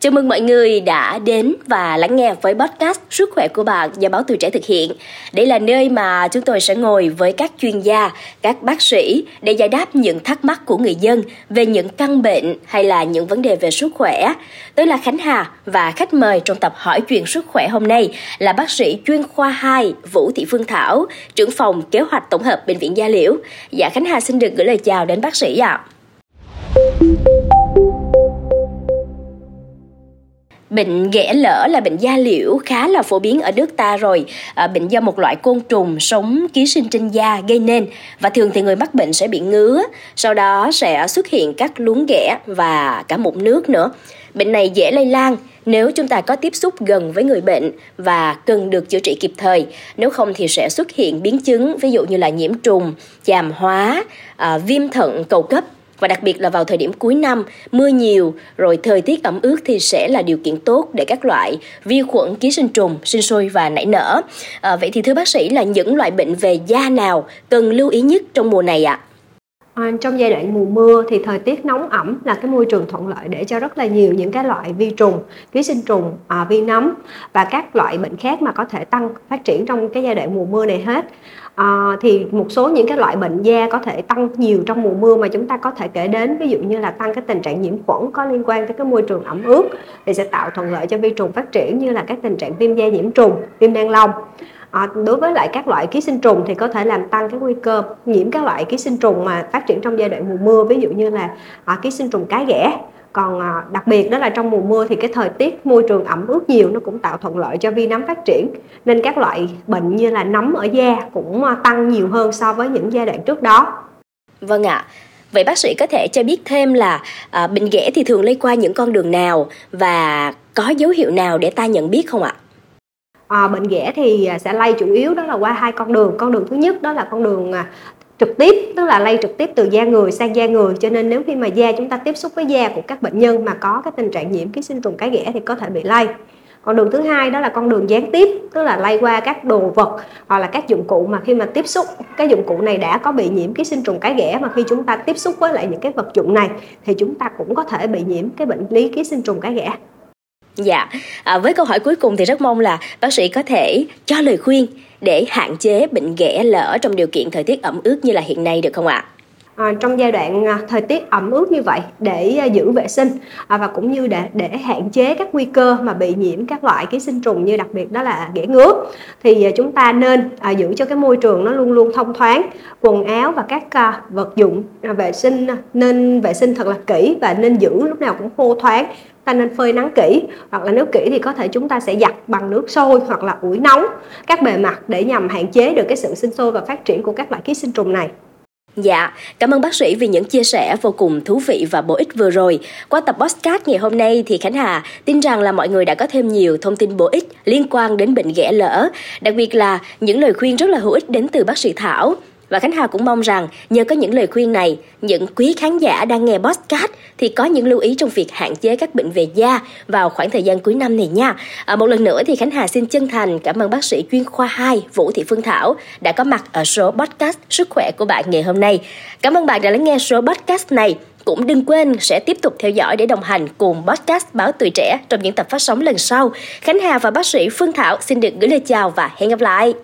Chào mừng mọi người đã đến và lắng nghe với podcast Sức khỏe của bạn do báo Tuổi Trẻ thực hiện. Đây là nơi mà chúng tôi sẽ ngồi với các chuyên gia, các bác sĩ để giải đáp những thắc mắc của người dân về những căn bệnh hay là những vấn đề về sức khỏe. Tôi là Khánh Hà và khách mời trong tập hỏi chuyện sức khỏe hôm nay là bác sĩ chuyên khoa 2 Vũ Thị Phương Thảo, trưởng phòng kế hoạch tổng hợp Bệnh viện Gia Liễu. Dạ Khánh Hà xin được gửi lời chào đến bác sĩ ạ. À. Bệnh ghẻ lở là bệnh da liễu khá là phổ biến ở nước ta rồi. À, bệnh do một loại côn trùng sống ký sinh trên da gây nên và thường thì người mắc bệnh sẽ bị ngứa, sau đó sẽ xuất hiện các luống ghẻ và cả mụn nước nữa. Bệnh này dễ lây lan nếu chúng ta có tiếp xúc gần với người bệnh và cần được chữa trị kịp thời. Nếu không thì sẽ xuất hiện biến chứng ví dụ như là nhiễm trùng, chàm hóa, à, viêm thận cầu cấp và đặc biệt là vào thời điểm cuối năm mưa nhiều rồi thời tiết ẩm ướt thì sẽ là điều kiện tốt để các loại vi khuẩn ký sinh trùng sinh sôi và nảy nở. À, vậy thì thưa bác sĩ là những loại bệnh về da nào cần lưu ý nhất trong mùa này ạ? À, À, trong giai đoạn mùa mưa thì thời tiết nóng ẩm là cái môi trường thuận lợi để cho rất là nhiều những cái loại vi trùng, ký sinh trùng, à, vi nấm và các loại bệnh khác mà có thể tăng phát triển trong cái giai đoạn mùa mưa này hết. À, thì một số những cái loại bệnh da có thể tăng nhiều trong mùa mưa mà chúng ta có thể kể đến ví dụ như là tăng cái tình trạng nhiễm khuẩn có liên quan tới cái môi trường ẩm ướt thì sẽ tạo thuận lợi cho vi trùng phát triển như là các tình trạng viêm da nhiễm trùng viêm nang lông. À, đối với lại các loại ký sinh trùng thì có thể làm tăng cái nguy cơ nhiễm các loại ký sinh trùng mà phát triển trong giai đoạn mùa mưa ví dụ như là à, ký sinh trùng cái ghẻ còn à, đặc biệt đó là trong mùa mưa thì cái thời tiết môi trường ẩm ướt nhiều nó cũng tạo thuận lợi cho vi nấm phát triển. Nên các loại bệnh như là nấm ở da cũng à, tăng nhiều hơn so với những giai đoạn trước đó. Vâng ạ. Vậy bác sĩ có thể cho biết thêm là à, bệnh ghẻ thì thường lây qua những con đường nào và có dấu hiệu nào để ta nhận biết không ạ? À, bệnh ghẻ thì à, sẽ lây chủ yếu đó là qua hai con đường. Con đường thứ nhất đó là con đường à, trực tiếp tức là lây trực tiếp từ da người sang da người. Cho nên nếu khi mà da chúng ta tiếp xúc với da của các bệnh nhân mà có cái tình trạng nhiễm ký sinh trùng cái ghẻ thì có thể bị lây. Còn đường thứ hai đó là con đường gián tiếp tức là lây qua các đồ vật hoặc là các dụng cụ mà khi mà tiếp xúc cái dụng cụ này đã có bị nhiễm ký sinh trùng cái ghẻ mà khi chúng ta tiếp xúc với lại những cái vật dụng này thì chúng ta cũng có thể bị nhiễm cái bệnh lý ký sinh trùng cái ghẻ. Dạ, à, với câu hỏi cuối cùng thì rất mong là bác sĩ có thể cho lời khuyên để hạn chế bệnh ghẻ lở trong điều kiện thời tiết ẩm ướt như là hiện nay được không ạ? À, trong giai đoạn à, thời tiết ẩm ướt như vậy để à, giữ vệ sinh à, và cũng như để để hạn chế các nguy cơ mà bị nhiễm các loại ký sinh trùng như đặc biệt đó là ghẻ ngứa thì à, chúng ta nên à, giữ cho cái môi trường nó luôn luôn thông thoáng quần áo và các à, vật dụng à, vệ sinh à, nên vệ sinh thật là kỹ và nên giữ lúc nào cũng khô thoáng ta nên phơi nắng kỹ hoặc là nếu kỹ thì có thể chúng ta sẽ giặt bằng nước sôi hoặc là ủi nóng các bề mặt để nhằm hạn chế được cái sự sinh sôi và phát triển của các loại ký sinh trùng này. Dạ, cảm ơn bác sĩ vì những chia sẻ vô cùng thú vị và bổ ích vừa rồi. Qua tập podcast ngày hôm nay thì Khánh Hà tin rằng là mọi người đã có thêm nhiều thông tin bổ ích liên quan đến bệnh ghẻ lỡ, đặc biệt là những lời khuyên rất là hữu ích đến từ bác sĩ Thảo và Khánh Hà cũng mong rằng nhờ có những lời khuyên này, những quý khán giả đang nghe podcast thì có những lưu ý trong việc hạn chế các bệnh về da vào khoảng thời gian cuối năm này nha. À, một lần nữa thì Khánh Hà xin chân thành cảm ơn bác sĩ chuyên khoa 2 Vũ Thị Phương Thảo đã có mặt ở số podcast Sức khỏe của bạn ngày hôm nay. Cảm ơn bạn đã lắng nghe số podcast này cũng đừng quên sẽ tiếp tục theo dõi để đồng hành cùng podcast Báo Tuổi Trẻ trong những tập phát sóng lần sau. Khánh Hà và bác sĩ Phương Thảo xin được gửi lời chào và hẹn gặp lại.